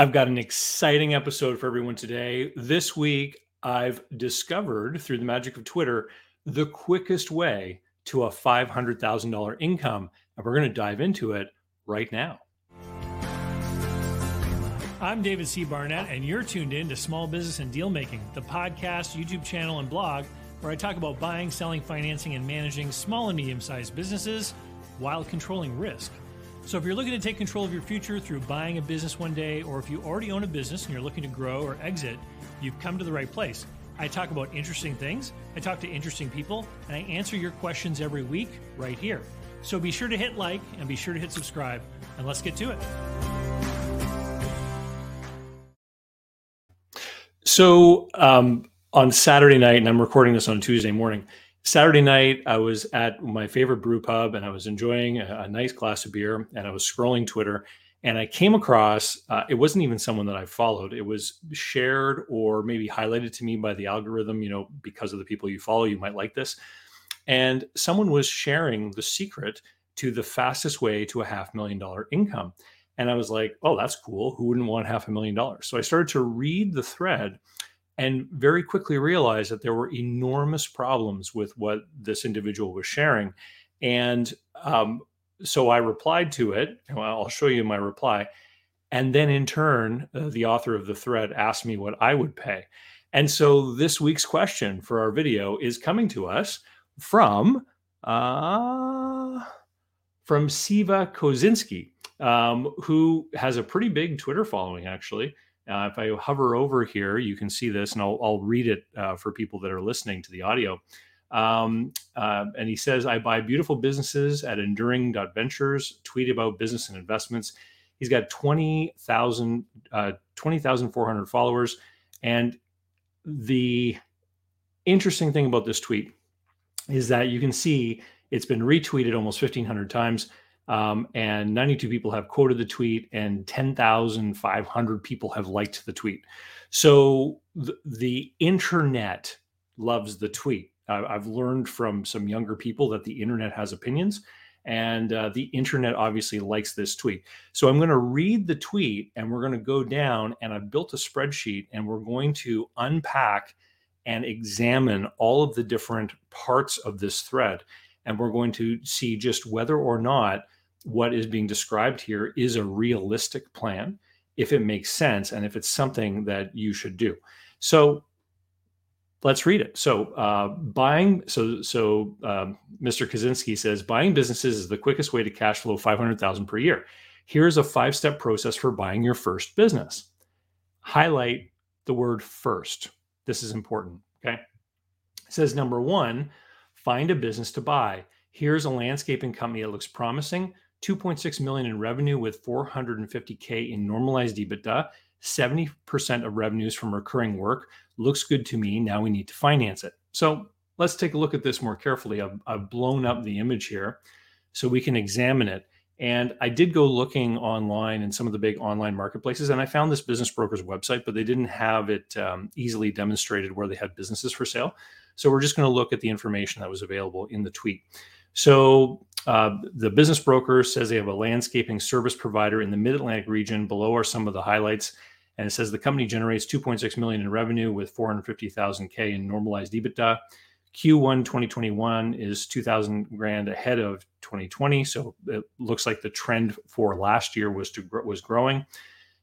I've got an exciting episode for everyone today. This week, I've discovered through the magic of Twitter the quickest way to a $500,000 income. And we're going to dive into it right now. I'm David C. Barnett, and you're tuned in to Small Business and Deal Making, the podcast, YouTube channel, and blog where I talk about buying, selling, financing, and managing small and medium sized businesses while controlling risk. So, if you're looking to take control of your future through buying a business one day, or if you already own a business and you're looking to grow or exit, you've come to the right place. I talk about interesting things, I talk to interesting people, and I answer your questions every week right here. So, be sure to hit like and be sure to hit subscribe, and let's get to it. So, um, on Saturday night, and I'm recording this on Tuesday morning. Saturday night, I was at my favorite brew pub and I was enjoying a, a nice glass of beer and I was scrolling Twitter and I came across uh, it wasn't even someone that I followed. It was shared or maybe highlighted to me by the algorithm, you know, because of the people you follow, you might like this. And someone was sharing the secret to the fastest way to a half million dollar income. And I was like, oh, that's cool. Who wouldn't want half a million dollars? So I started to read the thread and very quickly realized that there were enormous problems with what this individual was sharing. And um, so I replied to it. I'll show you my reply. And then in turn, uh, the author of the thread asked me what I would pay. And so this week's question for our video is coming to us from uh, from Sieva Kozinsky, um, who has a pretty big Twitter following, actually. Uh, if I hover over here, you can see this, and I'll, I'll read it uh, for people that are listening to the audio. Um, uh, and he says, I buy beautiful businesses at enduring ventures, tweet about business and investments. He's got 20,000, uh, 20,400 followers. And the interesting thing about this tweet is that you can see it's been retweeted almost 1,500 times. Um, and 92 people have quoted the tweet, and 10,500 people have liked the tweet. So the, the internet loves the tweet. I've learned from some younger people that the internet has opinions, and uh, the internet obviously likes this tweet. So I'm going to read the tweet, and we're going to go down, and I've built a spreadsheet, and we're going to unpack and examine all of the different parts of this thread. And we're going to see just whether or not what is being described here is a realistic plan, if it makes sense, and if it's something that you should do. So let's read it. So uh, buying, so so um, Mr. Kozinsky says buying businesses is the quickest way to cash flow five hundred thousand per year. Here's a five step process for buying your first business. Highlight the word first. This is important. Okay. It says number one, find a business to buy. Here's a landscaping company that looks promising. 2.6 million in revenue with 450k in normalized EBITDA, 70% of revenues from recurring work. Looks good to me. Now we need to finance it. So let's take a look at this more carefully. I've, I've blown up the image here so we can examine it. And I did go looking online in some of the big online marketplaces, and I found this business broker's website, but they didn't have it um, easily demonstrated where they had businesses for sale. So we're just going to look at the information that was available in the tweet. So uh, the business broker says they have a landscaping service provider in the Mid Atlantic region. Below are some of the highlights, and it says the company generates 2.6 million in revenue with 450,000 k in normalized EBITDA. Q1 2021 is 2,000 grand ahead of 2020, so it looks like the trend for last year was to was growing. It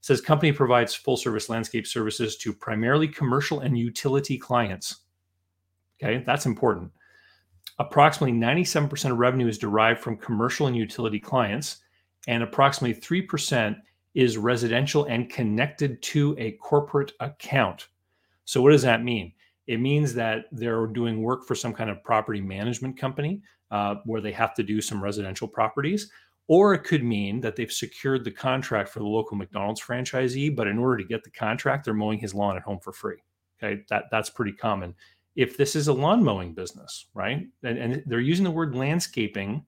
says company provides full service landscape services to primarily commercial and utility clients. Okay, that's important. Approximately 97% of revenue is derived from commercial and utility clients, and approximately 3% is residential and connected to a corporate account. So, what does that mean? It means that they're doing work for some kind of property management company uh, where they have to do some residential properties. Or it could mean that they've secured the contract for the local McDonald's franchisee, but in order to get the contract, they're mowing his lawn at home for free. Okay, that that's pretty common if this is a lawn mowing business, right? And, and, they're using the word landscaping,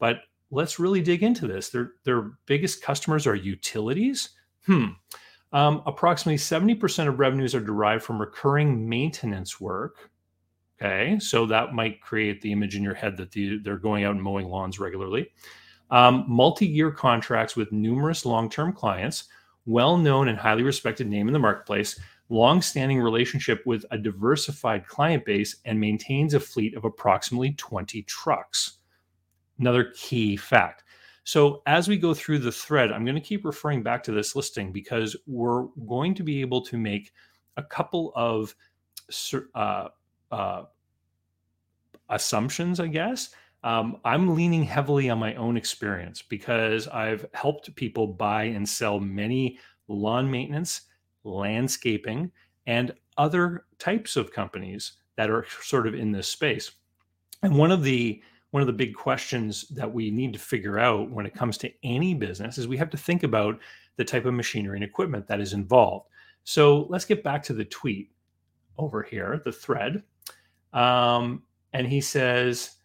but let's really dig into this. Their their biggest customers are utilities. Hmm. Um, approximately 70% of revenues are derived from recurring maintenance work. Okay, so that might create the image in your head that the, they're going out and mowing lawns regularly. Um, multi year contracts with numerous long term clients well known and highly respected name in the marketplace, long standing relationship with a diversified client base, and maintains a fleet of approximately 20 trucks. Another key fact. So, as we go through the thread, I'm going to keep referring back to this listing because we're going to be able to make a couple of uh, uh, assumptions, I guess. Um, I'm leaning heavily on my own experience because I've helped people buy and sell many lawn maintenance, landscaping, and other types of companies that are sort of in this space. And one of the one of the big questions that we need to figure out when it comes to any business is we have to think about the type of machinery and equipment that is involved. So let's get back to the tweet over here, the thread. Um, and he says,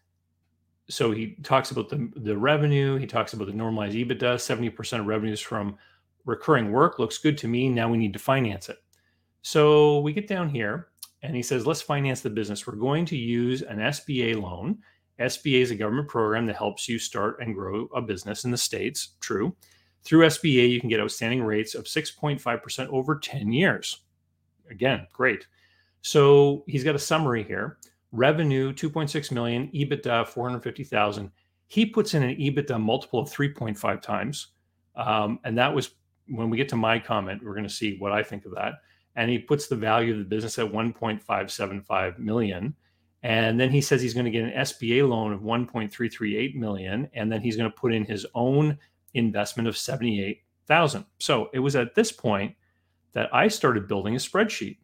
so he talks about the, the revenue, he talks about the normalized EBITDA, 70% of revenues from recurring work looks good to me. Now we need to finance it. So we get down here and he says, let's finance the business. We're going to use an SBA loan. SBA is a government program that helps you start and grow a business in the States. True. Through SBA, you can get outstanding rates of 6.5% over 10 years. Again, great. So he's got a summary here. Revenue 2.6 million, EBITDA 450,000. He puts in an EBITDA multiple of 3.5 times. Um, and that was when we get to my comment, we're going to see what I think of that. And he puts the value of the business at 1.575 million. And then he says he's going to get an SBA loan of 1.338 million. And then he's going to put in his own investment of 78,000. So it was at this point that I started building a spreadsheet.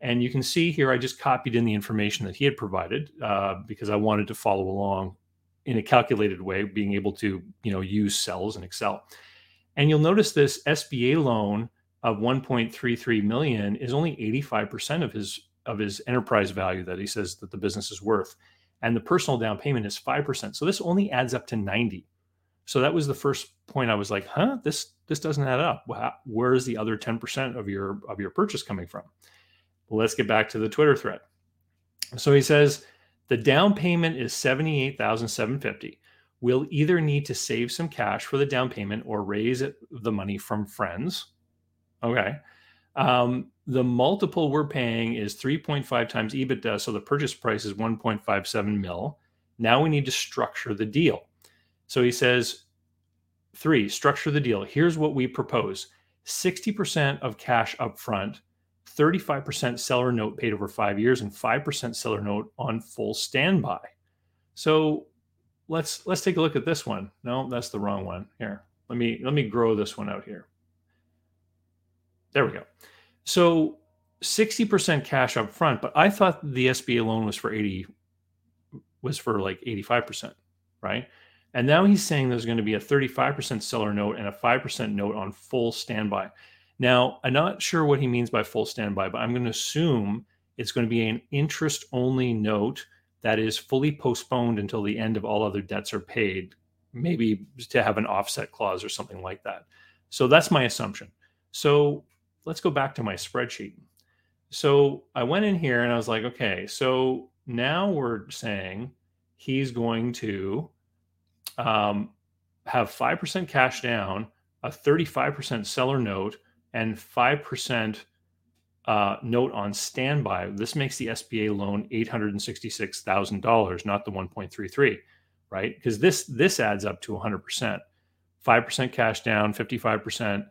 And you can see here, I just copied in the information that he had provided uh, because I wanted to follow along in a calculated way, being able to, you know, use cells in Excel. And you'll notice this SBA loan of 1.33 million is only 85% of his of his enterprise value that he says that the business is worth. And the personal down payment is 5%. So this only adds up to 90. So that was the first point I was like, huh, this this doesn't add up. Where is the other 10% of your of your purchase coming from? let's get back to the Twitter thread. So he says the down payment is 78,750. We'll either need to save some cash for the down payment or raise it, the money from friends. Okay. Um, the multiple we're paying is 3.5 times EBITDA, so the purchase price is 1.57 mil. Now we need to structure the deal. So he says, three, structure the deal. Here's what we propose 60% of cash upfront 35% seller note paid over five years and 5% seller note on full standby. So let's let's take a look at this one. No, that's the wrong one. Here, let me let me grow this one out here. There we go. So 60% cash up front, but I thought the SBA loan was for 80 was for like 85%, right? And now he's saying there's going to be a 35% seller note and a 5% note on full standby. Now, I'm not sure what he means by full standby, but I'm going to assume it's going to be an interest only note that is fully postponed until the end of all other debts are paid, maybe to have an offset clause or something like that. So that's my assumption. So let's go back to my spreadsheet. So I went in here and I was like, okay, so now we're saying he's going to um, have 5% cash down, a 35% seller note, and 5% uh, note on standby. This makes the SBA loan $866,000, not the 1.33, right? Because this this adds up to 100%. 5% cash down, 55%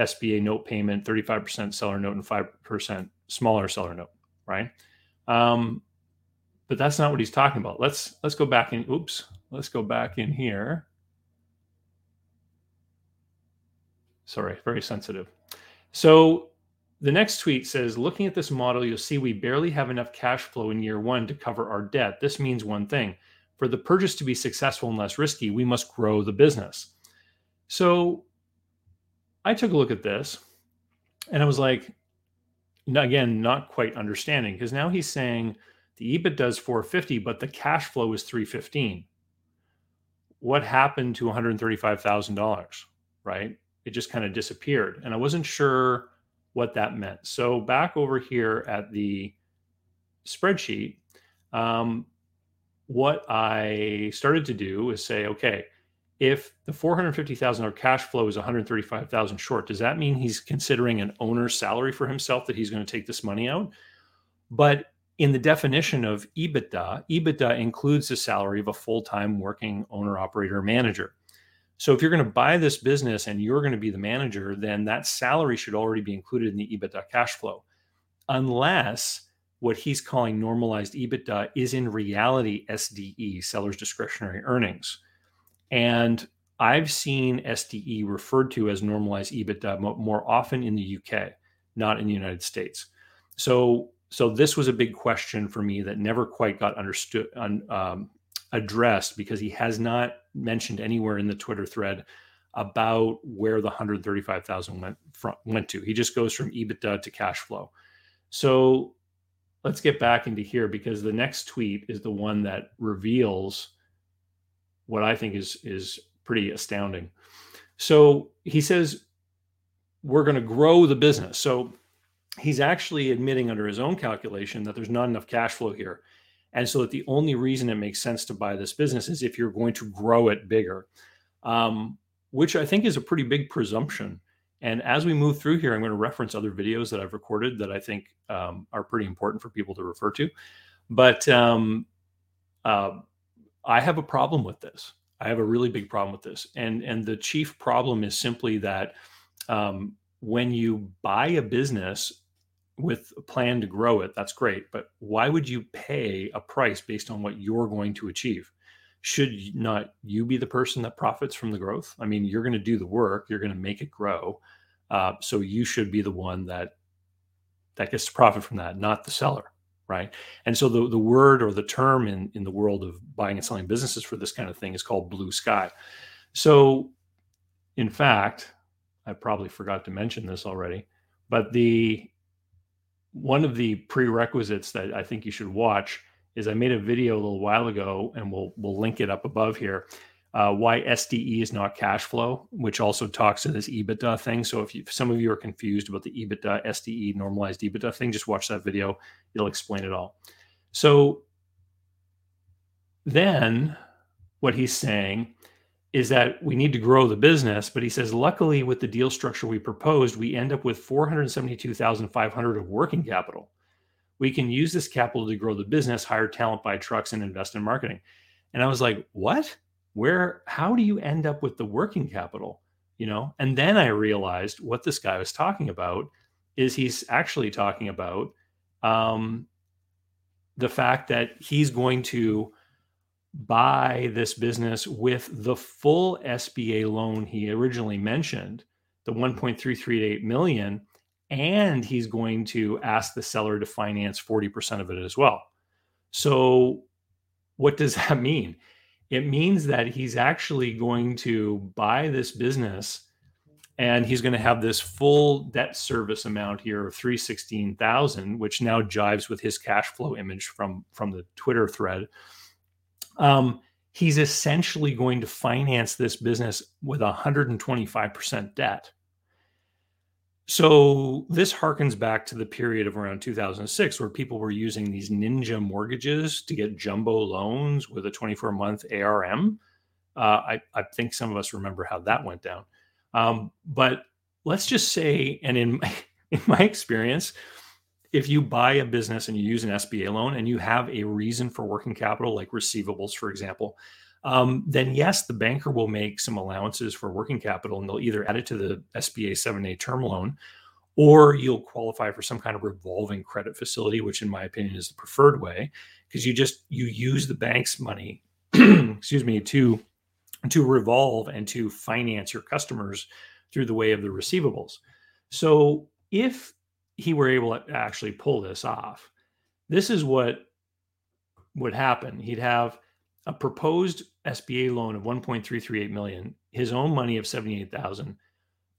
SBA note payment, 35% seller note, and 5% smaller seller note, right? Um, but that's not what he's talking about. Let's let's go back in. Oops, let's go back in here. Sorry, very sensitive. So the next tweet says, looking at this model, you'll see we barely have enough cash flow in year one to cover our debt. This means one thing for the purchase to be successful and less risky, we must grow the business. So I took a look at this and I was like, again, not quite understanding because now he's saying the EBITDA's 450, but the cash flow is 315. What happened to $135,000? Right it just kind of disappeared. And I wasn't sure what that meant. So back over here at the spreadsheet, um, what I started to do is say, okay, if the $450,000 cash flow is 135,000 short, does that mean he's considering an owner's salary for himself that he's going to take this money out? But in the definition of EBITDA, EBITDA includes the salary of a full-time working owner operator manager. So if you're going to buy this business and you're going to be the manager, then that salary should already be included in the EBITDA cash flow. Unless what he's calling normalized EBITDA is in reality SDE, seller's discretionary earnings. And I've seen SDE referred to as normalized EBITDA more often in the UK, not in the United States. So, so this was a big question for me that never quite got understood, um, addressed because he has not mentioned anywhere in the Twitter thread about where the 135,000 went from, went to. He just goes from EBITDA to cash flow. So let's get back into here because the next tweet is the one that reveals what I think is is pretty astounding. So he says we're going to grow the business. So he's actually admitting under his own calculation that there's not enough cash flow here. And so that the only reason it makes sense to buy this business is if you're going to grow it bigger, um, which I think is a pretty big presumption. And as we move through here, I'm going to reference other videos that I've recorded that I think um, are pretty important for people to refer to. But um, uh, I have a problem with this. I have a really big problem with this, and and the chief problem is simply that um, when you buy a business with a plan to grow it, that's great. But why would you pay a price based on what you're going to achieve? Should not you be the person that profits from the growth? I mean, you're going to do the work, you're going to make it grow, uh, so you should be the one that that gets to profit from that, not the seller right? And so the, the word or the term in, in the world of buying and selling businesses for this kind of thing is called blue sky. So, in fact, I probably forgot to mention this already, but the one of the prerequisites that I think you should watch is I made a video a little while ago, and we'll we'll link it up above here uh, why SDE is not cash flow, which also talks to this EBITDA thing. So if, you, if some of you are confused about the EBITDA, SDE, normalized EBITDA thing, just watch that video. It'll explain it all. So then what he's saying is that we need to grow the business, but he says, luckily with the deal structure we proposed, we end up with 472,500 of working capital. We can use this capital to grow the business, hire talent, buy trucks, and invest in marketing. And I was like, what? Where how do you end up with the working capital you know and then i realized what this guy was talking about is he's actually talking about um, the fact that he's going to buy this business with the full SBA loan he originally mentioned, the 1.338 million, and he's going to ask the seller to finance 40% of it as well. So what does that mean? It means that he's actually going to buy this business and he's going to have this full debt service amount here of 316,000 which now jives with his cash flow image from from the Twitter thread. Um, he's essentially going to finance this business with 125% debt so this harkens back to the period of around 2006 where people were using these ninja mortgages to get jumbo loans with a 24 month ARM. Uh, I, I, think some of us remember how that went down. Um, but let's just say, and in my, in my experience, if you buy a business and you use an SBA loan and you have a reason for working capital, like receivables, for example, um, then yes, the banker will make some allowances for working capital and they'll either add it to the SBA 7A term loan or you'll qualify for some kind of revolving credit facility, which in my opinion is the preferred way because you just you use the bank's money, excuse me, to to revolve and to finance your customers through the way of the receivables. So if he were able to actually pull this off, this is what would happen. He'd have a proposed SBA loan of 1.338 million, his own money of 78,000,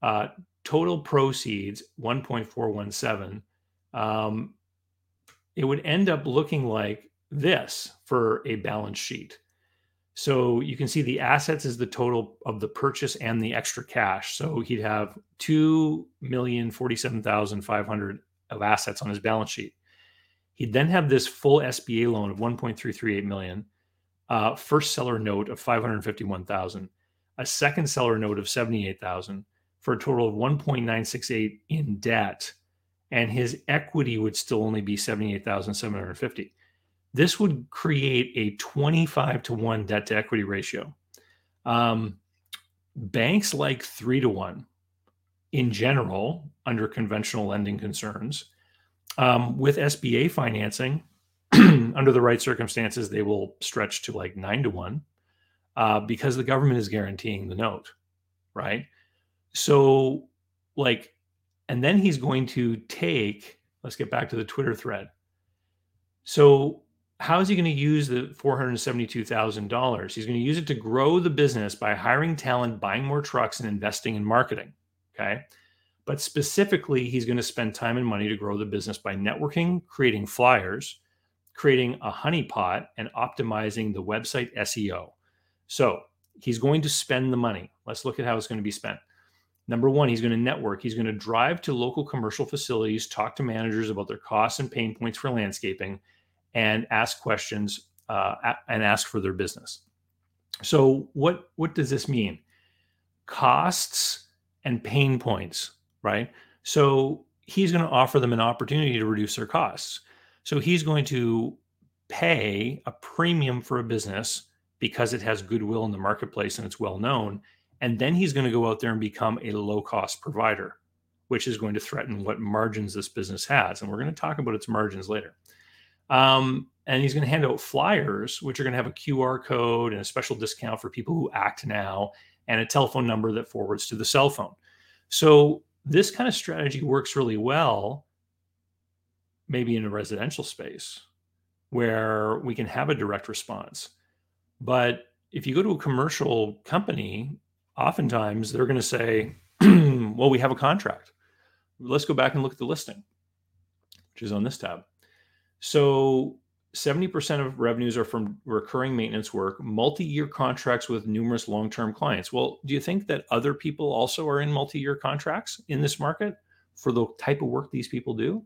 uh, total proceeds 1.417. Um, it would end up looking like this for a balance sheet. So you can see the assets is the total of the purchase and the extra cash. So he'd have two million forty-seven thousand five hundred of assets on his balance sheet. He'd then have this full SBA loan of 1.338 million uh, first seller note of 551,000, a second seller note of 78,000 for a total of 1.968 in debt and his equity would still only be 78,750. This would create a 25 to 1 debt to equity ratio. Um, banks like 3 to 1 in general under conventional lending concerns. Um, with SBA financing, under the right circumstances, they will stretch to like 9 to 1 uh, because the government is guaranteeing the note, right? So, like, and then he's going to take, let's get back to the Twitter thread. So, how is he going to use the $472,000? He's going to use it to grow the business by hiring talent, buying more trucks, and investing in marketing. Okay. But specifically, he's going to spend time and money to grow the business by networking, creating flyers, creating a honeypot, and optimizing the website SEO. So he's going to spend the money. Let's look at how it's going to be spent. Number one, he's going to network. He's going to drive to local commercial facilities, talk to managers about their costs and pain points for landscaping, and ask questions uh, and ask for their business. So, what what does this mean? Costs and pain points, right? So he's going to offer them an opportunity to reduce their costs. So he's going to pay a premium for a business because it has goodwill in the marketplace and it's well known and then he's going to go out there and become a low cost provider, which is going to threaten what margins this business has. And we're going to talk about its margins later. Um, and he's going to hand out flyers, which are going to have a QR code and a special discount for people who act now and a telephone number that forwards to the cell phone. So this kind of strategy works really well, maybe in a residential space where we can have a direct response. But if you go to a commercial company oftentimes they're going to say, well, we have a contract. Let's go back and look at the listing, which is on this tab. So 70% of revenues are from recurring maintenance work, multi year contracts with numerous long term clients. Well, do you think that other people also are in multi year contracts in this market for the type of work these people do?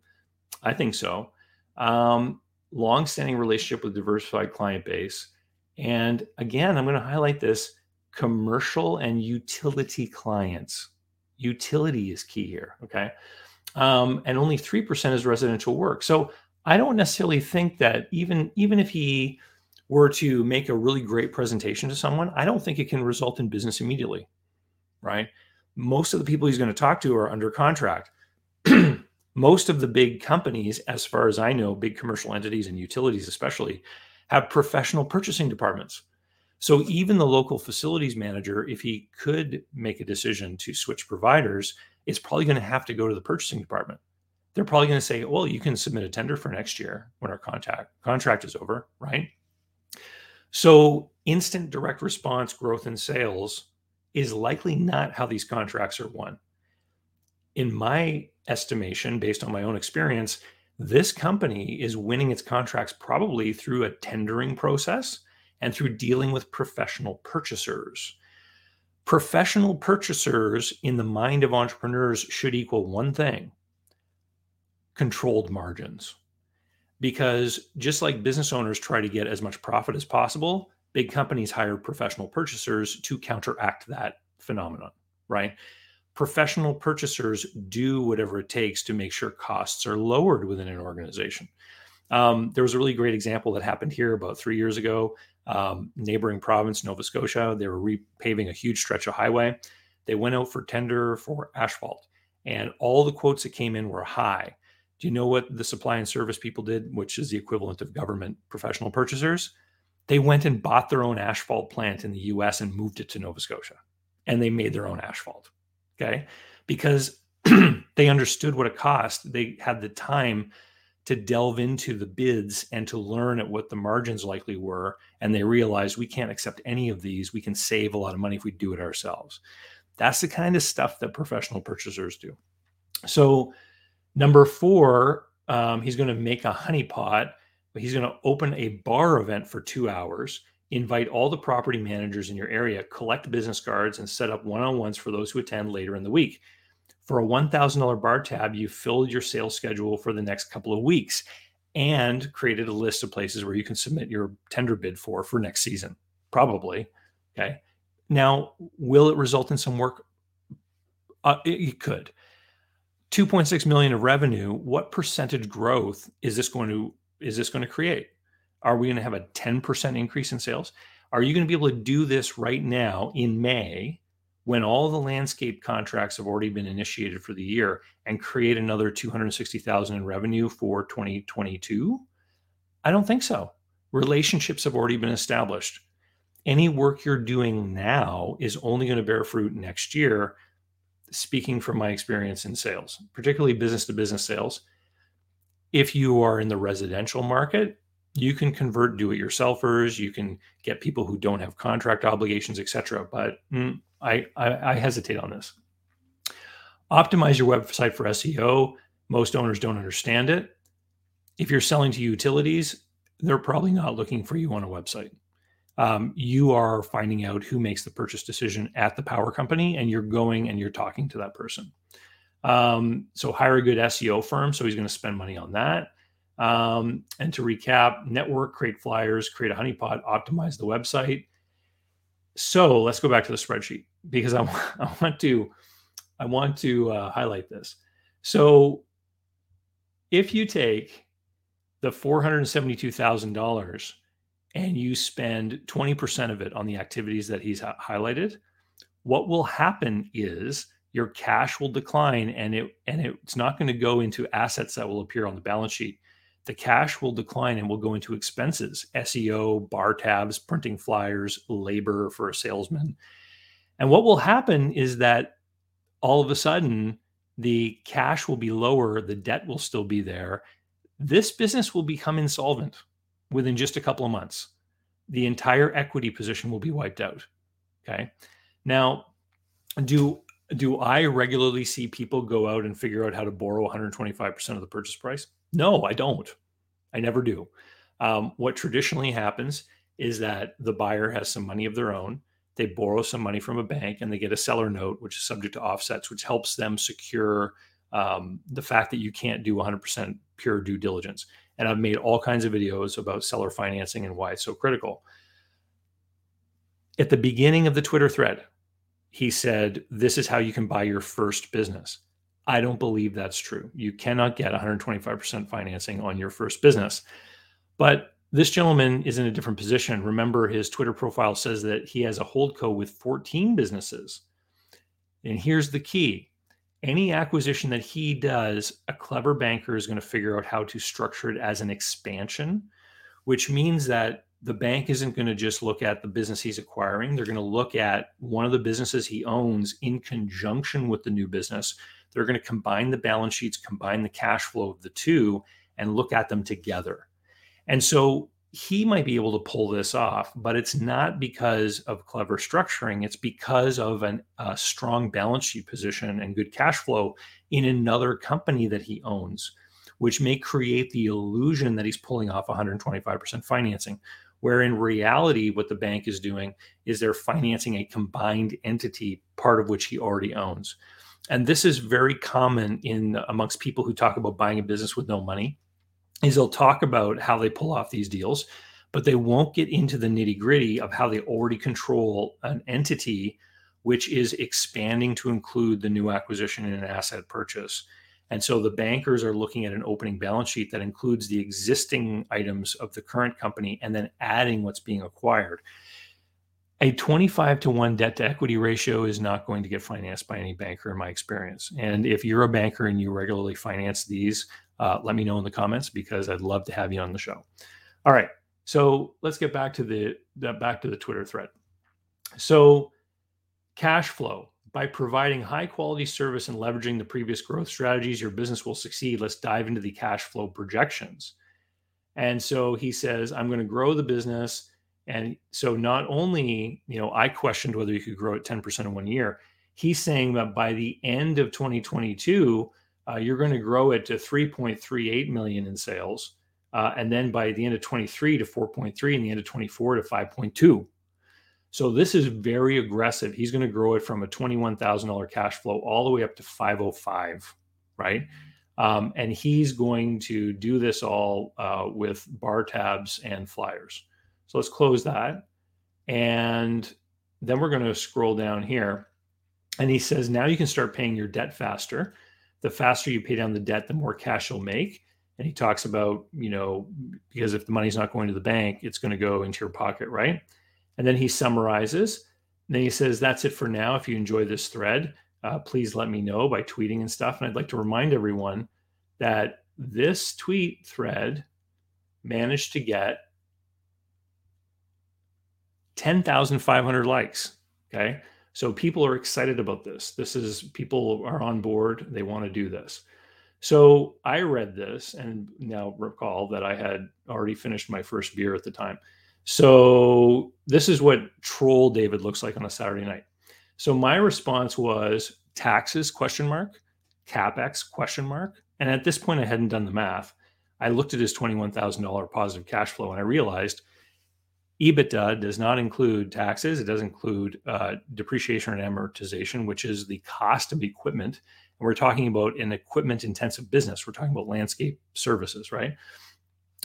I think so. Um, long standing relationship with diversified client base. And again, I'm going to highlight this commercial and utility clients. Utility is key here. Okay. Um, and only 3% is residential work. So I don't necessarily think that even even if he were to make a really great presentation to someone, I don't think it can result in business immediately. Right. Most of the people he's going to talk to are under contract. Most of the big companies, as far as I know, big commercial entities and utilities especially, have professional purchasing departments so even the local facilities manager, if he could make a decision to switch providers, is probably going to have to go to the purchasing department. They're probably going to say, "Well, you can submit a tender for next year when our contact contract is over, right?" So instant direct response growth in sales is likely not how these contracts are won. In my estimation, based on my own experience, this company is winning its contracts probably through a tendering process and through dealing with professional purchasers. Professional purchasers in the mind of entrepreneurs should equal one thing controlled margins. Because just like business owners try to get as much profit as possible, big companies hire professional purchasers to counteract that phenomenon, right? Professional purchasers do whatever it takes to make sure costs are lowered within an organization. Um, there was a really great example that happened here about three years ago um, neighboring province, Nova Scotia. They were repaving a huge stretch of highway. They went out for tender for asphalt, and all the quotes that came in were high. Do you know what the supply and service people did, which is the equivalent of government professional purchasers? They went and bought their own asphalt plant in the US and moved it to Nova Scotia. And they made their own asphalt. Okay. Because they understood what it cost. They had the time to delve into the bids and to learn at what the margins likely were. And they realized we can't accept any of these. We can save a lot of money if we do it ourselves. That's the kind of stuff that professional purchasers do. So, number four, um, he's going to make a honeypot. But he's going to open a bar event for two hours, invite all the property managers in your area, collect business cards, and set up one on ones for those who attend later in the week. For a $1,000 bar tab, you filled your sales schedule for the next couple of weeks and created a list of places where you can submit your tender bid for for next season, probably. Okay. Now, will it result in some work? Uh, it, it could. 2.6 million of revenue. What percentage growth is this going to is this going to create? Are we going to have a 10% increase in sales? Are you going to be able to do this right now in May when all the landscape contracts have already been initiated for the year and create another 260,000 in revenue for 2022? I don't think so. Relationships have already been established. Any work you're doing now is only going to bear fruit next year. Speaking from my experience in sales, particularly business to business sales, if you are in the residential market, you can convert do-it-yourselfers. You can get people who don't have contract obligations, etc. But mm, I, I, I hesitate on this. Optimize your website for SEO. Most owners don't understand it. If you're selling to utilities, they're probably not looking for you on a website. Um, you are finding out who makes the purchase decision at the power company, and you're going and you're talking to that person. Um, so hire a good SEO firm. So he's going to spend money on that. Um, and to recap, network, create flyers, create a honeypot, optimize the website. So let's go back to the spreadsheet because I, want to I want to uh, highlight this. So if you take the four hundred seventy-two thousand dollars and you spend twenty percent of it on the activities that he's ha- highlighted, what will happen is your cash will decline and it and it's not going to go into assets that will appear on the balance sheet the cash will decline and will go into expenses SEO, bar tabs, printing flyers, labor for a salesman. And what will happen is that all of a sudden, the cash will be lower, the debt will still be there. This business will become insolvent within just a couple of months. The entire equity position will be wiped out. Okay. Now, do do I regularly see people go out and figure out how to borrow 125% of the purchase price? No, I don't. I never do. Um, what traditionally happens is that the buyer has some money of their own. They borrow some money from a bank and they get a seller note, which is subject to offsets, which helps them secure um, the fact that you can't do 100% pure due diligence. And I've made all kinds of videos about seller financing and why it's so critical. At the beginning of the Twitter thread, he said, This is how you can buy your first business. I don't believe that's true. You cannot get 125% financing on your first business. But this gentleman is in a different position. Remember, his Twitter profile says that he has a holdco with 14 businesses. And here's the key any acquisition that he does, a clever banker is going to figure out how to structure it as an expansion, which means that the bank isn't going to just look at the business he's acquiring. They're going to look at one of the businesses he owns in conjunction with the new business they're going to combine the balance sheets, combine the cash flow of the two, and look at them together. And so he might be able to pull this off, but it's not because of clever structuring. It's because of an, a strong balance sheet position and good cash flow in another company that he owns, which may create the illusion that he's pulling off 125% financing. Where in reality, what the bank is doing is they're financing a combined entity, part of which he already owns and this is very common in amongst people who talk about buying a business with no money is they'll talk about how they pull off these deals but they won't get into the nitty gritty of how they already control an entity which is expanding to include the new acquisition and an asset purchase. And so the bankers are looking at an opening balance sheet that includes the existing items of the current company and then adding what's being acquired a 25 to 1 debt to equity ratio is not going to get financed by any banker in my experience. And if you're a banker and you regularly finance these, uh, let me know in the comments because I'd love to have you on the show. All right. So let's get back to the, the back to the Twitter thread. So cash flow by providing high quality service and leveraging the previous growth strategies, your business will succeed. Let's dive into the cash flow projections. And so he says, I'm going to grow the business and so not only, you know, I questioned whether you could grow at 10% in one year. He's saying that by the end of 2022, uh, you're going to grow it to 3.38 million in sales. Uh, and then by the end of 23 to 4.3 and the end of 24 to 5.2. So this is very aggressive. He's going to grow it from a $21,000 cash flow all the way up to 505, right? Um, and he's going to do this all uh, with bar tabs and flyers. So let's close that. And then we're going to scroll down here. And he says, now you can start paying your debt faster. The faster you pay down the debt, the more cash you'll make. And he talks about, you know, because if the money's not going to the bank, it's going to go into your pocket, right? And then he summarizes. And then he says, that's it for now. If you enjoy this thread, uh, please let me know by tweeting and stuff. And I'd like to remind everyone that this tweet thread managed to get 10,500 likes. Okay. So people are excited about this. This is people are on board. They want to do this. So I read this and now recall that I had already finished my first beer at the time. So this is what troll David looks like on a Saturday night. So my response was taxes question mark, capex question mark. And at this point I hadn't done the math. I looked at his $21,000 positive cash flow and I realized EBITDA does not include taxes. It does include uh, depreciation and amortization, which is the cost of equipment. And we're talking about an equipment intensive business. We're talking about landscape services, right?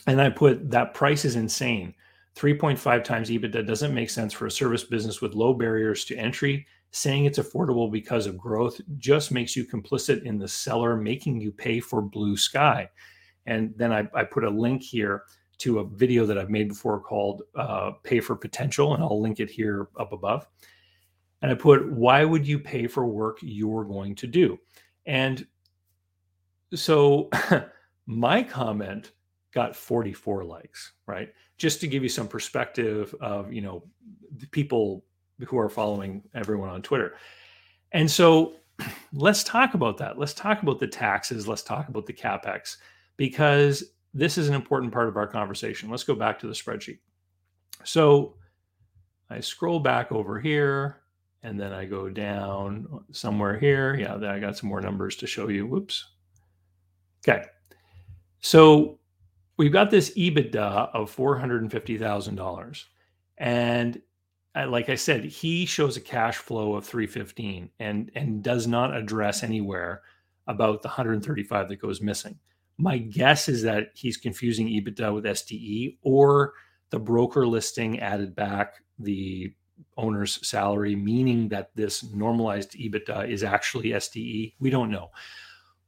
And I put that price is insane. 3.5 times EBITDA doesn't make sense for a service business with low barriers to entry. Saying it's affordable because of growth just makes you complicit in the seller making you pay for blue sky. And then I, I put a link here to a video that I've made before called uh, Pay for Potential, and I'll link it here up above. And I put, Why would you pay for work you're going to do? And so my comment got 44 likes, right? Just to give you some perspective of, you know, the people who are following everyone on Twitter. And so let's talk about that. Let's talk about the taxes. Let's talk about the capex because this is an important part of our conversation. Let's go back to the spreadsheet. So I scroll back over here and then I go down somewhere here. Yeah, then I got some more numbers to show you. Whoops. Okay. So we've got this EBITDA of $450,000. And like I said, he shows a cash flow of 315 and and does not address anywhere about the 135 that goes missing. My guess is that he's confusing EBITDA with SDE or the broker listing added back the owner's salary, meaning that this normalized EBITDA is actually SDE. We don't know.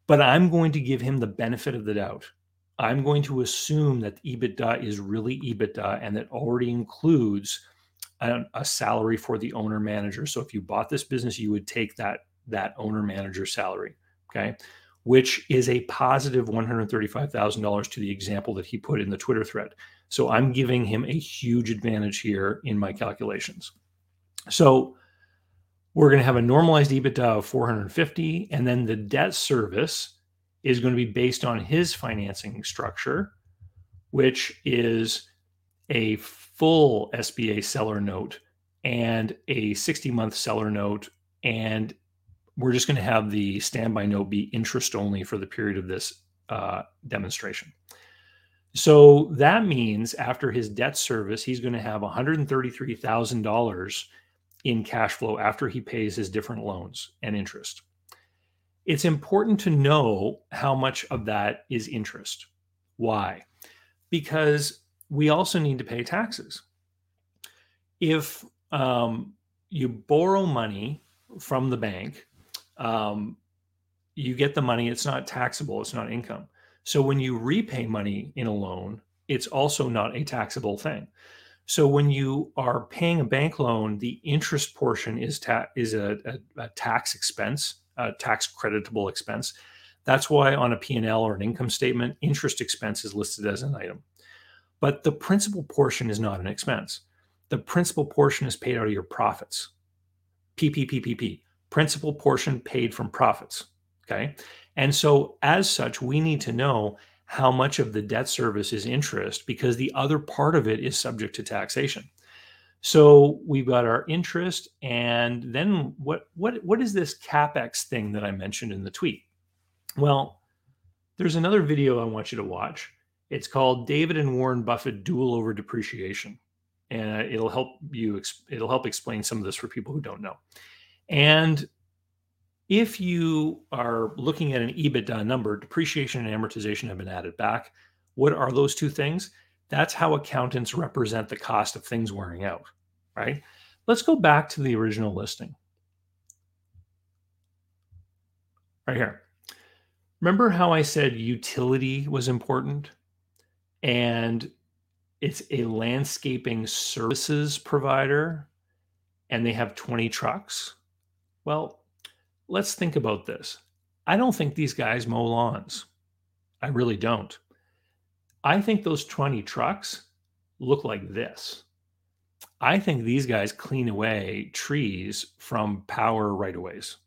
But I'm going to give him the benefit of the doubt. I'm going to assume that EBITDA is really EBITDA and that already includes a, a salary for the owner manager. So if you bought this business, you would take that that owner manager salary. Okay which is a positive $135,000 to the example that he put in the Twitter thread. So I'm giving him a huge advantage here in my calculations. So we're going to have a normalized EBITDA of 450 and then the debt service is going to be based on his financing structure which is a full SBA seller note and a 60 month seller note and we're just going to have the standby note be interest only for the period of this uh, demonstration. So that means after his debt service, he's going to have $133,000 in cash flow after he pays his different loans and interest. It's important to know how much of that is interest. Why? Because we also need to pay taxes. If um, you borrow money from the bank um, you get the money, it's not taxable, it's not income. So when you repay money in a loan, it's also not a taxable thing. So when you are paying a bank loan, the interest portion is ta- is a, a, a tax expense, a tax creditable expense. That's why on a P&L or an income statement, interest expense is listed as an item. But the principal portion is not an expense. The principal portion is paid out of your profits. PPPPP principal portion paid from profits. Okay. And so, as such, we need to know how much of the debt service is interest because the other part of it is subject to taxation. So we've got our interest, and then what? What? What is this capex thing that I mentioned in the tweet? Well, there's another video I want you to watch. It's called David and Warren Buffett Duel Over Depreciation, and uh, it'll help you. It'll help explain some of this for people who don't know. And if you are looking at an EBITDA number, depreciation and amortization have been added back. What are those two things? That's how accountants represent the cost of things wearing out, right? Let's go back to the original listing. Right here. Remember how I said utility was important? And it's a landscaping services provider and they have 20 trucks. Well, let's think about this. I don't think these guys mow lawns. I really don't. I think those 20 trucks look like this. I think these guys clean away trees from power right of ways.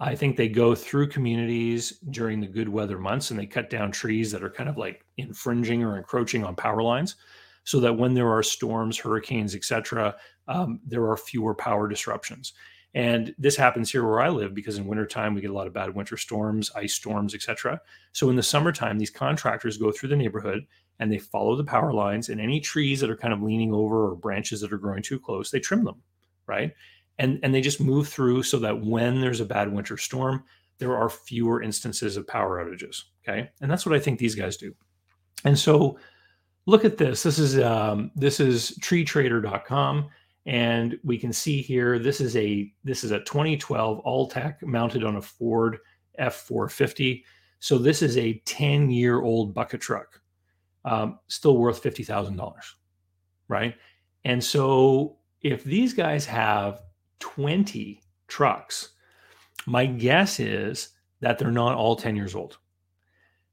I think they go through communities during the good weather months and they cut down trees that are kind of like infringing or encroaching on power lines so that when there are storms, hurricanes, etc., um, there are fewer power disruptions. And this happens here where I live because in wintertime we get a lot of bad winter storms, ice storms, etc. So in the summertime, these contractors go through the neighborhood and they follow the power lines and any trees that are kind of leaning over or branches that are growing too close, they trim them, right? And and they just move through so that when there's a bad winter storm, there are fewer instances of power outages. Okay. And that's what I think these guys do. And so look at this. This is um, this is treetrader.com and we can see here this is a this is a 2012 Altec mounted on a Ford F450. So this is a 10 year old bucket truck, um, still worth fifty thousand dollars, right? And so if these guys have 20 trucks, my guess is that they're not all 10 years old.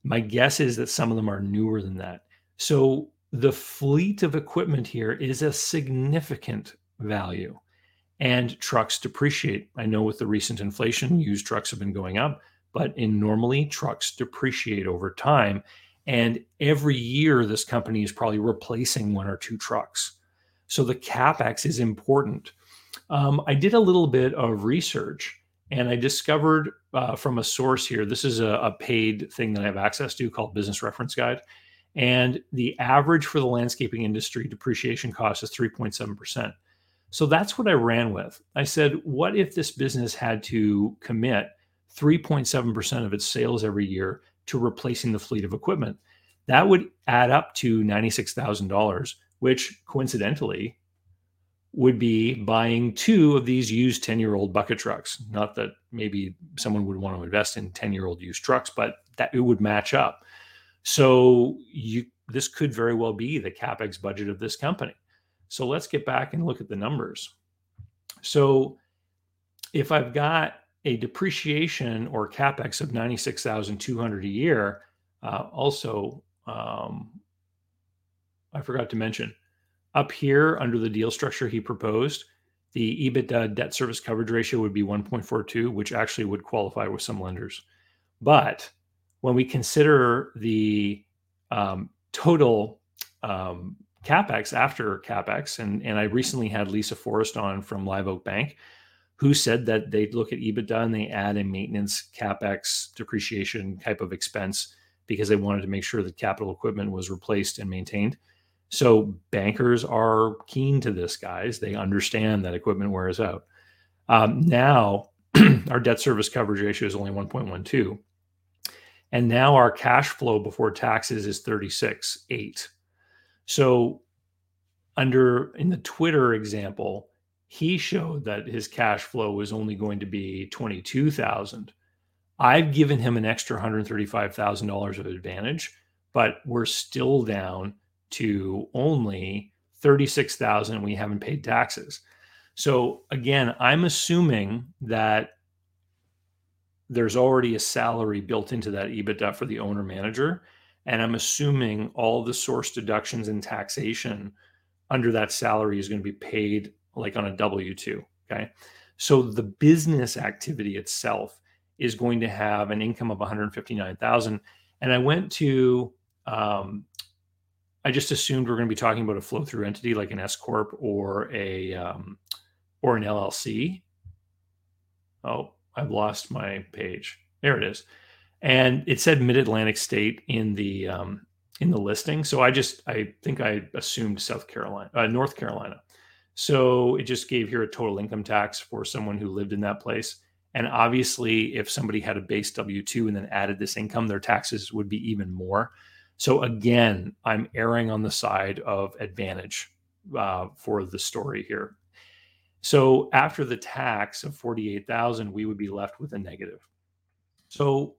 My guess is that some of them are newer than that. So the fleet of equipment here is a significant value. And trucks depreciate. I know with the recent inflation, used trucks have been going up, but in normally trucks depreciate over time. And every year, this company is probably replacing one or two trucks. So the capex is important. Um, I did a little bit of research and I discovered uh, from a source here. This is a, a paid thing that I have access to called Business Reference Guide. And the average for the landscaping industry depreciation cost is 3.7%. So that's what I ran with. I said, what if this business had to commit 3.7% of its sales every year to replacing the fleet of equipment? That would add up to $96,000, which coincidentally would be buying two of these used 10 year old bucket trucks. Not that maybe someone would want to invest in 10 year old used trucks, but that it would match up. So you this could very well be the capex budget of this company. So let's get back and look at the numbers. So if I've got a depreciation or capex of 96,200 a year, uh, also um, I forgot to mention up here under the deal structure he proposed, the EBITDA debt service coverage ratio would be 1.42, which actually would qualify with some lenders. But when we consider the um, total um, capex after capex, and and I recently had Lisa Forrest on from Live Oak Bank, who said that they look at EBITDA and they add a maintenance capex depreciation type of expense because they wanted to make sure that capital equipment was replaced and maintained. So bankers are keen to this, guys. They understand that equipment wears out. Um, now our debt service coverage ratio is only 1.12. And now our cash flow before taxes is 36.8. So under in the Twitter example, he showed that his cash flow was only going to be 22,000. I've given him an extra $135,000 of advantage, but we're still down to only 36,000 we haven't paid taxes. So again, I'm assuming that there's already a salary built into that EBITDA for the owner manager. And I'm assuming all the source deductions and taxation under that salary is going to be paid like on a W 2. Okay. So the business activity itself is going to have an income of 159,000. And I went to, um, I just assumed we are going to be talking about a flow through entity like an S corp or a um, or an LLC. Oh, I've lost my page. There it is, and it said Mid Atlantic State in the um, in the listing. So I just I think I assumed South Carolina, uh, North Carolina. So it just gave here a total income tax for someone who lived in that place. And obviously, if somebody had a base W 2 and then added this income, their taxes would be even more. So again, I'm erring on the side of advantage uh, for the story here. So after the tax of 48,000, we would be left with a negative. So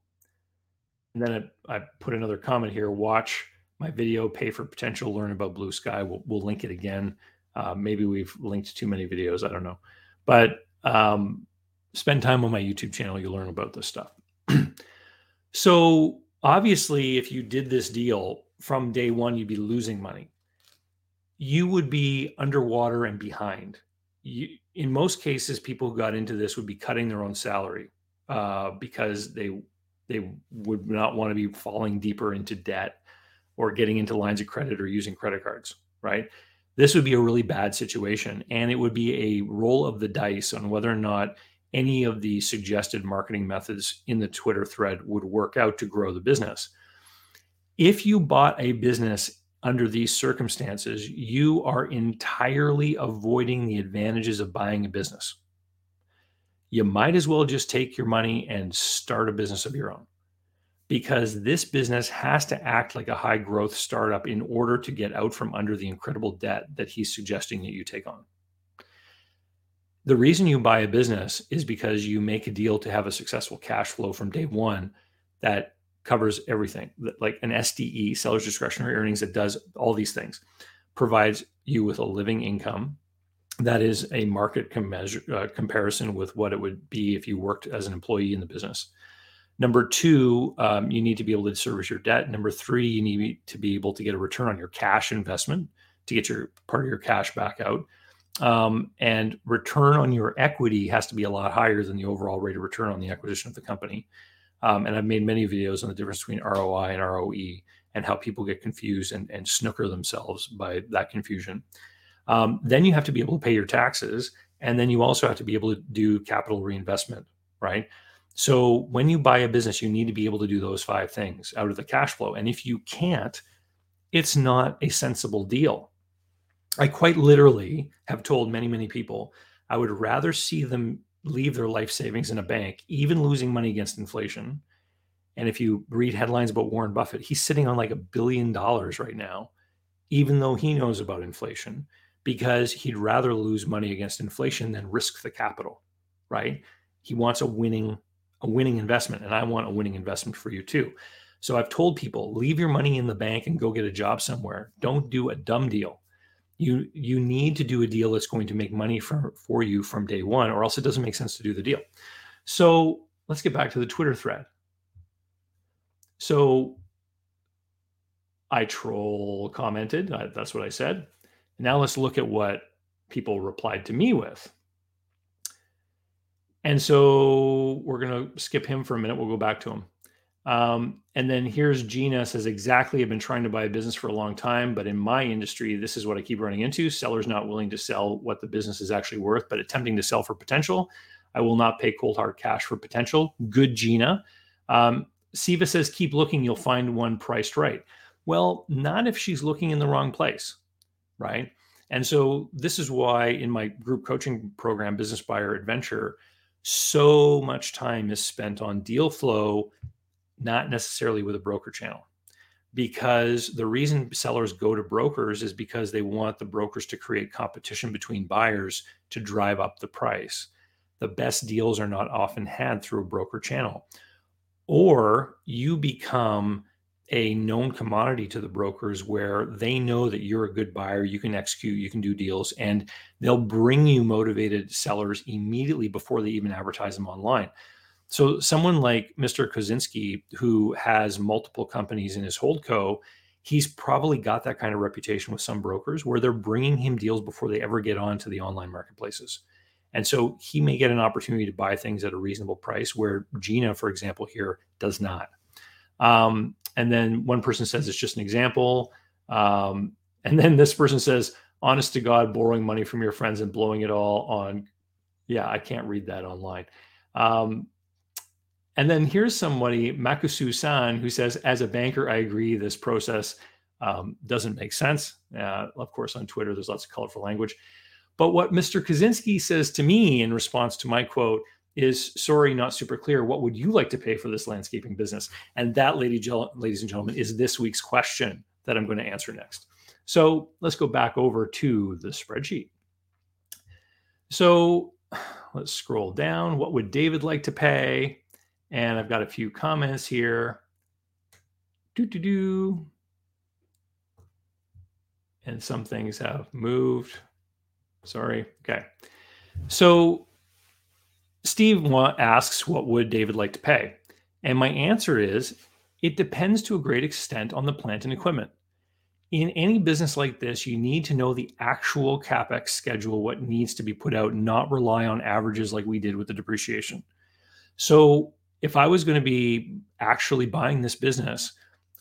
and then I, I, put another comment here, watch my video, pay for potential, learn about blue sky. We'll, we'll link it again. Uh, maybe we've linked too many videos. I don't know, but um, spend time on my YouTube channel. You'll learn about this stuff. so obviously, if you did this deal from day one, you'd be losing money. You would be underwater and behind you, in most cases, people who got into this would be cutting their own salary uh, because they they would not want to be falling deeper into debt or getting into lines of credit or using credit cards. Right? This would be a really bad situation, and it would be a roll of the dice on whether or not any of the suggested marketing methods in the Twitter thread would work out to grow the business. If you bought a business under these circumstances, you are entirely avoiding the advantages of buying a business. You might as well just take your money and start a business of your own because this business has to act like a high growth startup in order to get out from under the incredible debt that he's suggesting that you take on. The reason you buy a business is because you make a deal to have a successful cash flow from day one that covers everything like an SDE, seller's discretionary earnings, that does all these things, provides you with a living income that is a market com- measure, uh, comparison with what it would be if you worked as an employee in the business. Number two, um, you need to be able to service your debt. Number three, you need to be able to get a return on your cash investment to get your part of your cash back out. Um, and return on your equity has to be a lot higher than the overall rate of return on the acquisition of the company. Um, and I've made many videos on the difference between ROI and ROE and how people get confused and, and snooker themselves by that confusion. Um, then you have to be able to pay your taxes. And then you also have to be able to do capital reinvestment, right? So when you buy a business, you need to be able to do those five things out of the cash flow. And if you can't, it's not a sensible deal. I quite literally have told many, many people I would rather see them leave their life savings in a bank, even losing money against inflation. And if you read headlines about Warren Buffett, he's sitting on like a billion dollars right now, even though he knows about inflation, because he'd rather lose money against inflation than risk the capital, right? He wants a winning a winning investment and I want a winning investment for you too. So I've told people, leave your money in the bank and go get a job somewhere. Don't do a dumb deal you you need to do a deal that's going to make money for for you from day one or else it doesn't make sense to do the deal so let's get back to the twitter thread so i troll commented that's what i said now let's look at what people replied to me with and so we're going to skip him for a minute we'll go back to him um, and then here's Gina says, exactly. I've been trying to buy a business for a long time, but in my industry, this is what I keep running into. Sellers not willing to sell what the business is actually worth, but attempting to sell for potential. I will not pay cold hard cash for potential. Good, Gina. Um, Sieva says, keep looking. You'll find one priced right. Well, not if she's looking in the wrong place, right? And so this is why in my group coaching program, Business Buyer Adventure, so much time is spent on deal flow not necessarily with a broker channel because the reason sellers go to brokers is because they want the brokers to create competition between buyers to drive up the price. The best deals are not often had through a broker channel. Or you become a known commodity to the brokers where they know that you're a good buyer, you can execute, you can do deals, and they'll bring you motivated sellers immediately before they even advertise them online. So someone like Mr. Kozinsky, who has multiple companies in his holdco, he's probably got that kind of reputation with some brokers where they're bringing him deals before they ever get onto the online marketplaces. And so he may get an opportunity to buy things at a reasonable price where Gina, for example, here does not. Um, and then one person says it's just an example. Um, and then this person says, honest to God, borrowing money from your friends and blowing it all on. Yeah, I can't read that online. Um, and then here's somebody, Makusu san, who says, as a banker, I agree this process um, doesn't make sense. Uh, of course, on Twitter, there's lots of colorful language. But what Mr. Kozinsky says to me in response to my quote is, sorry, not super clear. What would you like to pay for this landscaping business? And that, lady, ladies and gentlemen, is this week's question that I'm going to answer next. So let's go back over to the spreadsheet. So let's scroll down. What would David like to pay? And I've got a few comments here. Do do do. And some things have moved. Sorry. Okay. So Steve asks, what would David like to pay? And my answer is, it depends to a great extent on the plant and equipment. In any business like this, you need to know the actual capex schedule, what needs to be put out, not rely on averages like we did with the depreciation. So, if I was going to be actually buying this business,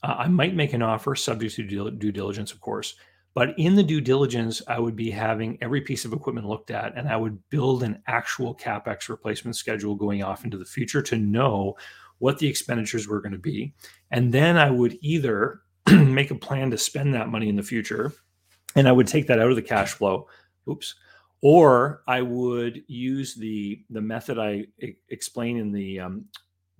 uh, I might make an offer subject to due diligence, of course. But in the due diligence, I would be having every piece of equipment looked at and I would build an actual capex replacement schedule going off into the future to know what the expenditures were going to be. And then I would either make a plan to spend that money in the future and I would take that out of the cash flow. Oops. Or I would use the the method I explain in the um,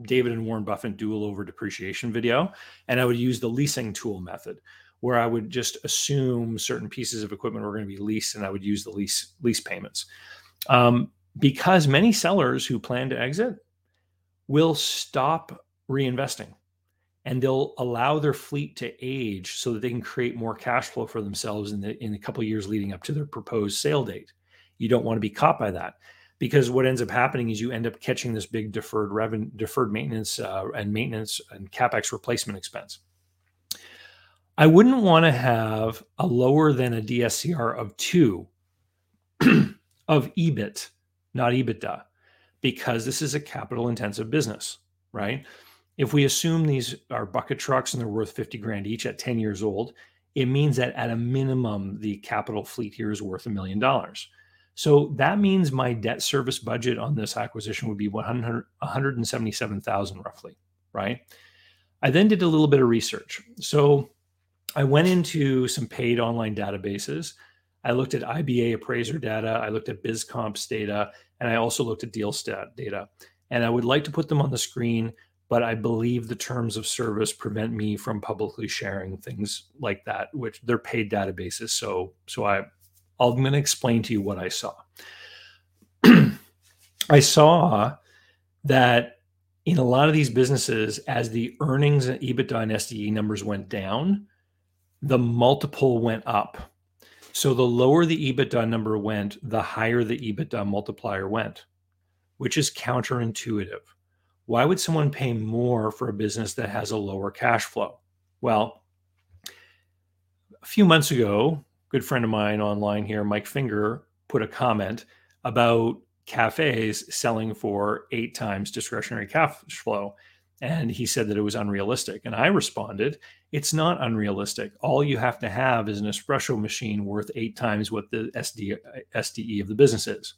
David and Warren Buffett duel over depreciation video, and I would use the leasing tool method, where I would just assume certain pieces of equipment were going to be leased, and I would use the lease lease payments. Um, because many sellers who plan to exit will stop reinvesting and they'll allow their fleet to age so that they can create more cash flow for themselves in the in a couple years leading up to their proposed sale date. You don't want to be caught by that because what ends up happening is you end up catching this big deferred revenue, deferred maintenance uh, and maintenance and capex replacement expense. I wouldn't want to have a lower than a DSCR of two of EBIT, not EBITDA, because this is a capital intensive business, right? If we assume these are bucket trucks and they're worth 50 grand each at 10 years old, it means that at a minimum, the capital fleet here is worth a million dollars. So that means my debt service budget on this acquisition would be 100, 177,000 roughly, right? I then did a little bit of research. So I went into some paid online databases. I looked at IBA appraiser data, I looked at BizComps data, and I also looked at Dealstat data. And I would like to put them on the screen, but I believe the terms of service prevent me from publicly sharing things like that, which they're paid databases. So, so I, I'm going to explain to you what I saw. I saw that in a lot of these businesses, as the earnings and EBITDA and SDE numbers went down, the multiple went up. So the lower the EBITDA number went, the higher the EBITDA multiplier went, which is counterintuitive. Why would someone pay more for a business that has a lower cash flow? Well, a few months ago, a good friend of mine online here, Mike Finger, put a comment about cafes selling for eight times discretionary cash flow. And he said that it was unrealistic. And I responded, it's not unrealistic. All you have to have is an espresso machine worth eight times what the SD, SDE of the business is.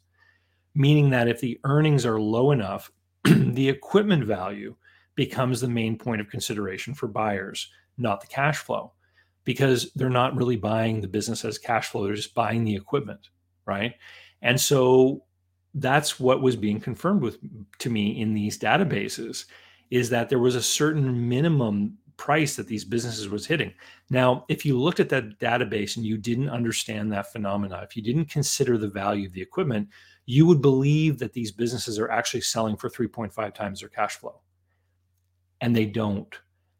Meaning that if the earnings are low enough, the equipment value becomes the main point of consideration for buyers, not the cash flow, because they're not really buying the business as cash flow, they're just buying the equipment, right? And so that's what was being confirmed with to me in these databases is that there was a certain minimum price that these businesses was hitting. Now, if you looked at that database and you didn't understand that phenomena, if you didn't consider the value of the equipment, you would believe that these businesses are actually selling for 3.5 times their cash flow. And they don't.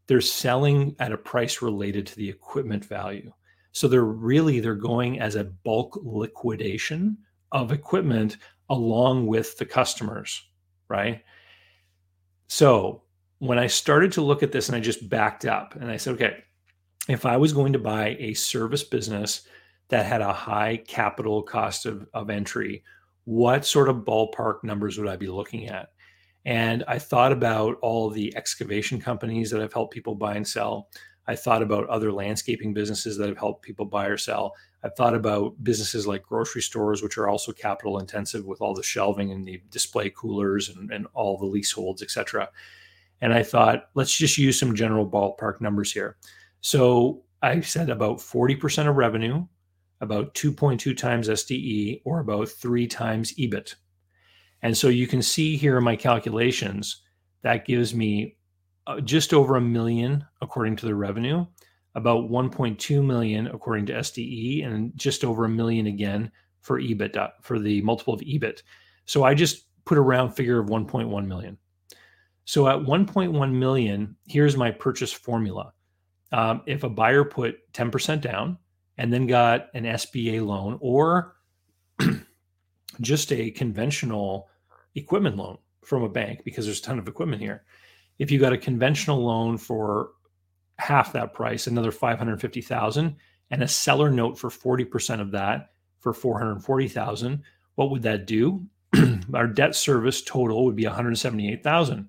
They're selling at a price related to the equipment value. So they're really they're going as a bulk liquidation of equipment along with the customers, right? So when I started to look at this and I just backed up and I said, okay, if I was going to buy a service business that had a high capital cost of, of entry, what sort of ballpark numbers would I be looking at? And I thought about all the excavation companies that have helped people buy and sell. I thought about other landscaping businesses that have helped people buy or sell. I thought about businesses like grocery stores, which are also capital intensive with all the shelving and the display coolers and, and all the leaseholds, et cetera. And I thought, let's just use some general ballpark numbers here. So I said about 40% of revenue, about 2.2 times SDE, or about three times EBIT. And so you can see here in my calculations, that gives me uh, just over a million according to the revenue, about 1.2 million according to SDE, and just over a million again for EBITDA, for the multiple of EBIT. So I just put a round figure of 1.1 million. So at 1.1 million, here's my purchase formula. Um, if a buyer put 10% down and then got an SBA loan or just a conventional equipment loan from a bank, because there's a ton of equipment here. If you got a conventional loan for half that price, another 550,000, and a seller note for 40% of that for 440,000, what would that do? Our debt service total would be 178,000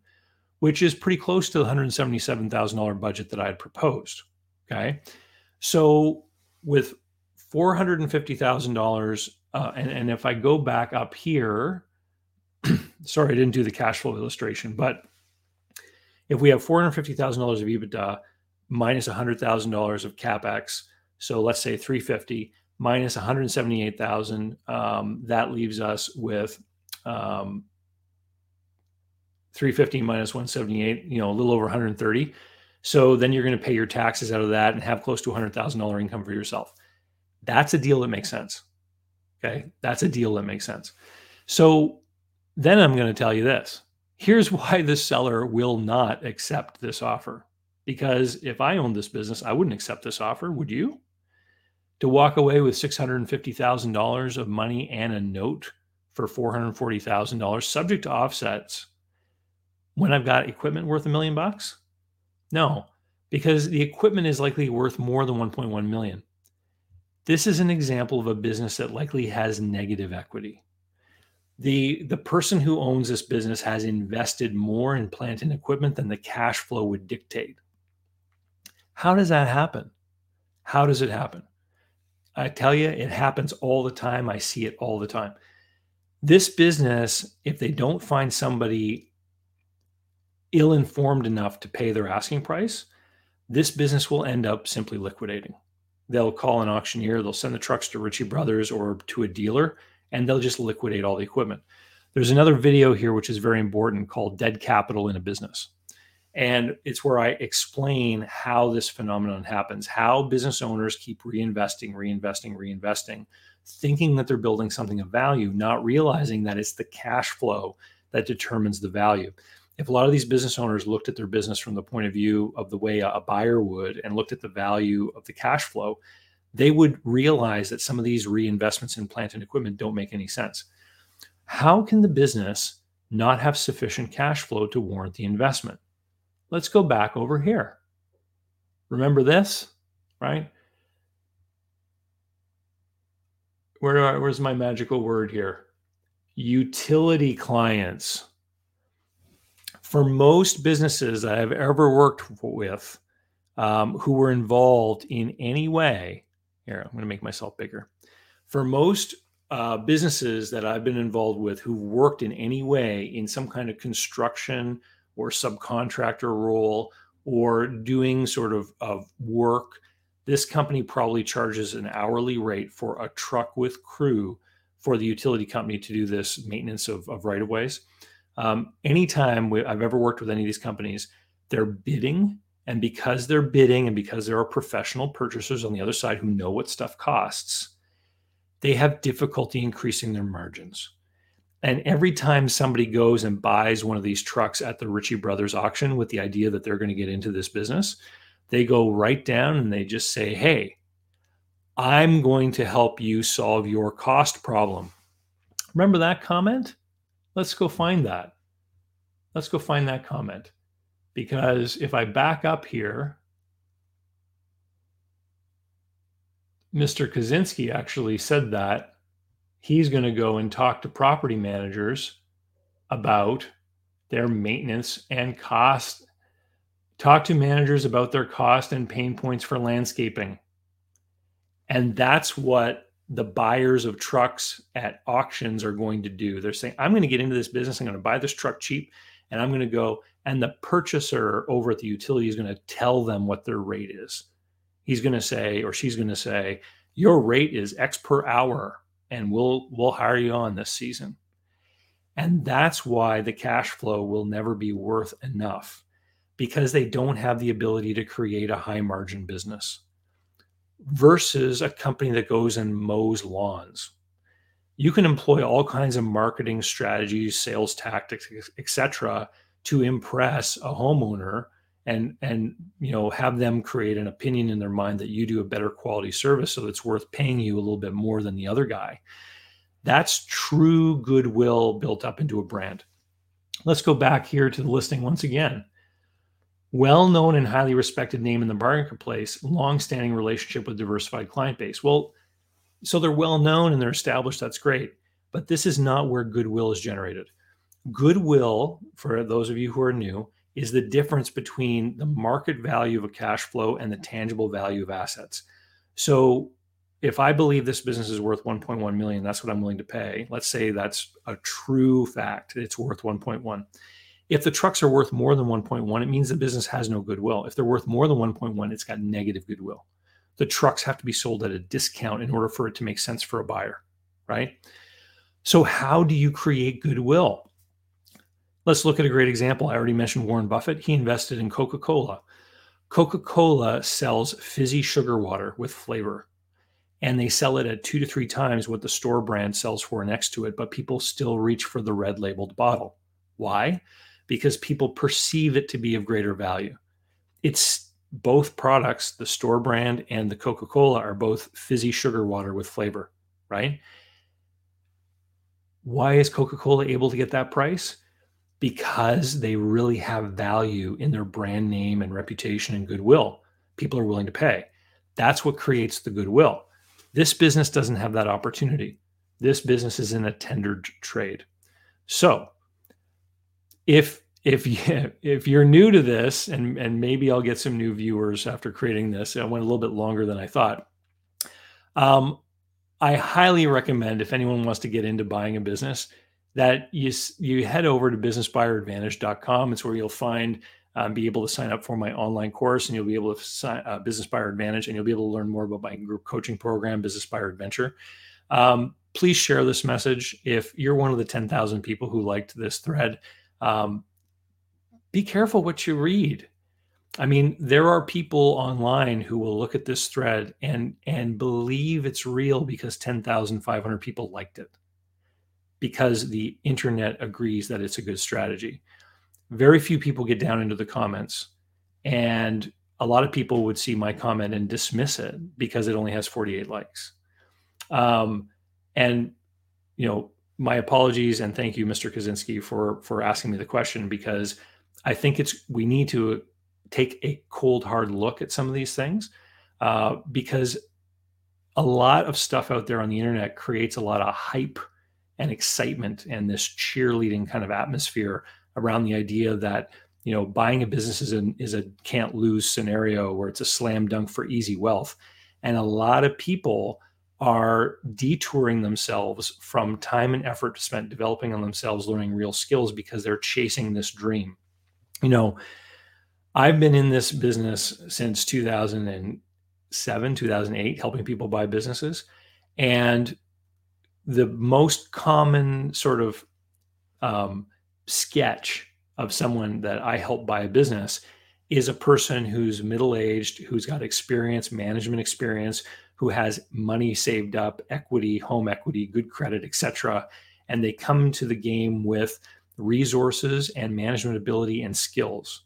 which is pretty close to the $177,000 budget that I had proposed. Okay. So with $450,000, uh, and, and if I go back up here, sorry, I didn't do the cash flow illustration, but if we have $450,000 of EBITDA minus $100,000 of CapEx, so let's say 350 minus 178,000, um, that leaves us with um, 350 minus 178, you know, a little over 130. So then you're going to pay your taxes out of that and have close to $100,000 income for yourself. That's a deal that makes sense. Okay. That's a deal that makes sense. So then I'm going to tell you this. Here's why the seller will not accept this offer. Because if I owned this business, I wouldn't accept this offer. Would you? To walk away with $650,000 of money and a note for $440,000 subject to offsets when I've got equipment worth a million bucks? No, because the equipment is likely worth more than 1.1 million. This is an example of a business that likely has negative equity. The, the person who owns this business has invested more in plant and equipment than the cash flow would dictate. How does that happen? How does it happen? I tell you, it happens all the time. I see it all the time. This business, if they don't find somebody ill informed enough to pay their asking price, this business will end up simply liquidating. They'll call an auctioneer, they'll send the trucks to Ritchie Brothers or to a dealer, and they'll just liquidate all the equipment. There's another video here which is very important called Dead Capital in a Business. And it's where I explain how this phenomenon happens, how business owners keep reinvesting, reinvesting, reinvesting, thinking that they're building something of value, not realizing that it's the cash flow that determines the value if a lot of these business owners looked at their business from the point of view of the way a buyer would and looked at the value of the cash flow, they would realize that some of these reinvestments in plant and equipment don't make any sense. How can the business not have sufficient cash flow to warrant the investment? Let's go back over here. Remember this, right? Where, where's my magical word here? Utility clients for most businesses that I've ever worked with um, who were involved in any way, here, I'm going to make myself bigger. For most uh, businesses that I've been involved with who've worked in any way in some kind of construction or subcontractor role or doing sort of, of work, this company probably charges an hourly rate for a truck with crew for the utility company to do this maintenance of, of right of ways. Um, anytime we, I've ever worked with any of these companies, they're bidding. And because they're bidding and because there are professional purchasers on the other side who know what stuff costs, they have difficulty increasing their margins. And every time somebody goes and buys one of these trucks at the Ritchie Brothers auction with the idea that they're going to get into this business, they go right down and they just say, Hey, I'm going to help you solve your cost problem. Remember that comment? Let's go find that. Let's go find that comment. Because if I back up here, Mr. Kozinsky actually said that he's going to go and talk to property managers about their maintenance and cost. Talk to managers about their cost and pain points for landscaping. And that's what the buyers of trucks at auctions are going to do. They're saying, I'm going to get into this business. I'm going to buy this truck cheap and I'm going to go. And the purchaser over at the utility is going to tell them what their rate is. He's going to say, or she's going to say, your rate is X per hour and we'll we'll hire you on this season. And that's why the cash flow will never be worth enough because they don't have the ability to create a high margin business versus a company that goes and mows lawns. you can employ all kinds of marketing strategies, sales tactics, etc., to impress a homeowner and and you know have them create an opinion in their mind that you do a better quality service so it's worth paying you a little bit more than the other guy that's true goodwill built up into a brand let's go back here to the listing once again well known and highly respected name in the marketplace long-standing relationship with diversified client base well so they're well known and they're established that's great but this is not where goodwill is generated goodwill for those of you who are new is the difference between the market value of a cash flow and the tangible value of assets. So if I believe this business is worth 1.1 million, that's what I'm willing to pay. Let's say that's a true fact. It's worth 1.1. If the trucks are worth more than 1.1, it means the business has no goodwill. If they're worth more than 1.1, it's got negative goodwill. The trucks have to be sold at a discount in order for it to make sense for a buyer, right? So how do you create goodwill? Let's look at a great example. I already mentioned Warren Buffett. He invested in Coca Cola. Coca Cola sells fizzy sugar water with flavor, and they sell it at two to three times what the store brand sells for next to it, but people still reach for the red labeled bottle. Why? Because people perceive it to be of greater value. It's both products, the store brand and the Coca Cola, are both fizzy sugar water with flavor, right? Why is Coca Cola able to get that price? because they really have value in their brand name and reputation and goodwill. People are willing to pay. That's what creates the goodwill. This business doesn't have that opportunity. This business is in a tendered trade. So, if if you, if you're new to this, and and maybe I'll get some new viewers after creating this. I went a little bit longer than I thought. Um, I highly recommend if anyone wants to get into buying a business, that you you head over to businessbuyeradvantage.com. It's where you'll find um, be able to sign up for my online course, and you'll be able to sign uh, Business Buyer Advantage, and you'll be able to learn more about my group coaching program, Business Buyer Adventure. Um, please share this message if you're one of the 10,000 people who liked this thread. Um, be careful what you read. I mean, there are people online who will look at this thread and and believe it's real because 10,500 people liked it because the internet agrees that it's a good strategy. Very few people get down into the comments, and a lot of people would see my comment and dismiss it because it only has 48 likes. Um, and you know, my apologies and thank you, Mr. Kozinsky, for for asking me the question because I think it's we need to take a cold hard look at some of these things uh, because a lot of stuff out there on the internet creates a lot of hype and excitement and this cheerleading kind of atmosphere around the idea that you know buying a business is, an, is a can't lose scenario where it's a slam dunk for easy wealth and a lot of people are detouring themselves from time and effort spent developing on themselves learning real skills because they're chasing this dream. You know i've been in this business since 2007 2008 helping people buy businesses. And the most common sort of um, sketch of someone that I help buy a business is a person who's middle aged, who's got experience, management experience, who has money saved up, equity, home equity, good credit, etc. And they come to the game with resources and management ability and skills.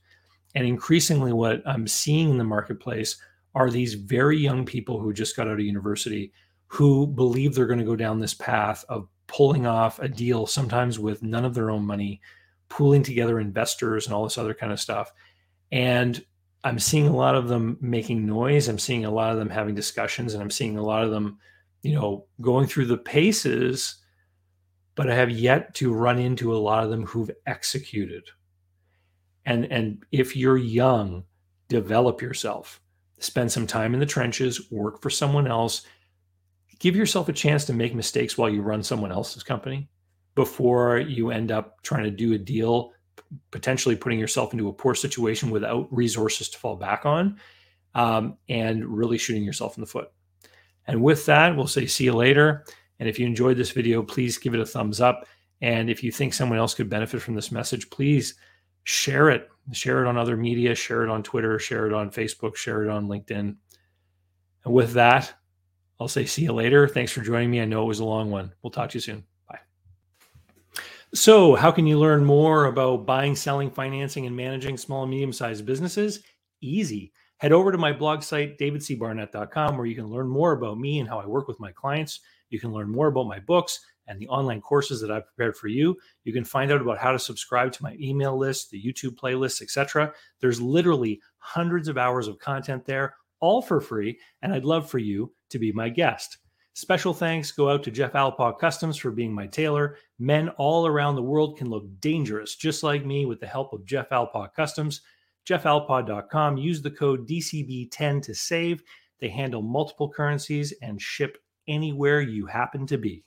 And increasingly, what I'm seeing in the marketplace are these very young people who just got out of university who believe they're going to go down this path of pulling off a deal, sometimes with none of their own money, pooling together investors and all this other kind of stuff. And I'm seeing a lot of them making noise. I'm seeing a lot of them having discussions, and I'm seeing a lot of them, you know, going through the paces. But I have yet to run into a lot of them who've executed. And and if you're young, develop yourself. Spend some time in the trenches, work for someone else, give yourself a chance to make mistakes while you run someone else's company before you end up trying to do a deal potentially putting yourself into a poor situation without resources to fall back on um, and really shooting yourself in the foot and with that we'll say see you later and if you enjoyed this video please give it a thumbs up and if you think someone else could benefit from this message please share it share it on other media share it on twitter share it on facebook share it on linkedin and with that I'll say see you later. Thanks for joining me. I know it was a long one. We'll talk to you soon. So, how can you learn more about buying, selling, financing, and managing small and medium sized businesses? Easy. Head over to my blog site, davidcbarnett.com, where you can learn more about me and how I work with my clients. You can learn more about my books and the online courses that I've prepared for you. You can find out about how to subscribe to my email list, the YouTube playlists, etc. There's literally hundreds of hours of content there, all for free, and I'd love for you to be my guest. Special thanks go out to Jeff Alpaw Customs for being my tailor. Men all around the world can look dangerous just like me with the help of Jeff Alpaw Customs. JeffAlpaw.com. Use the code DCB10 to save. They handle multiple currencies and ship anywhere you happen to be.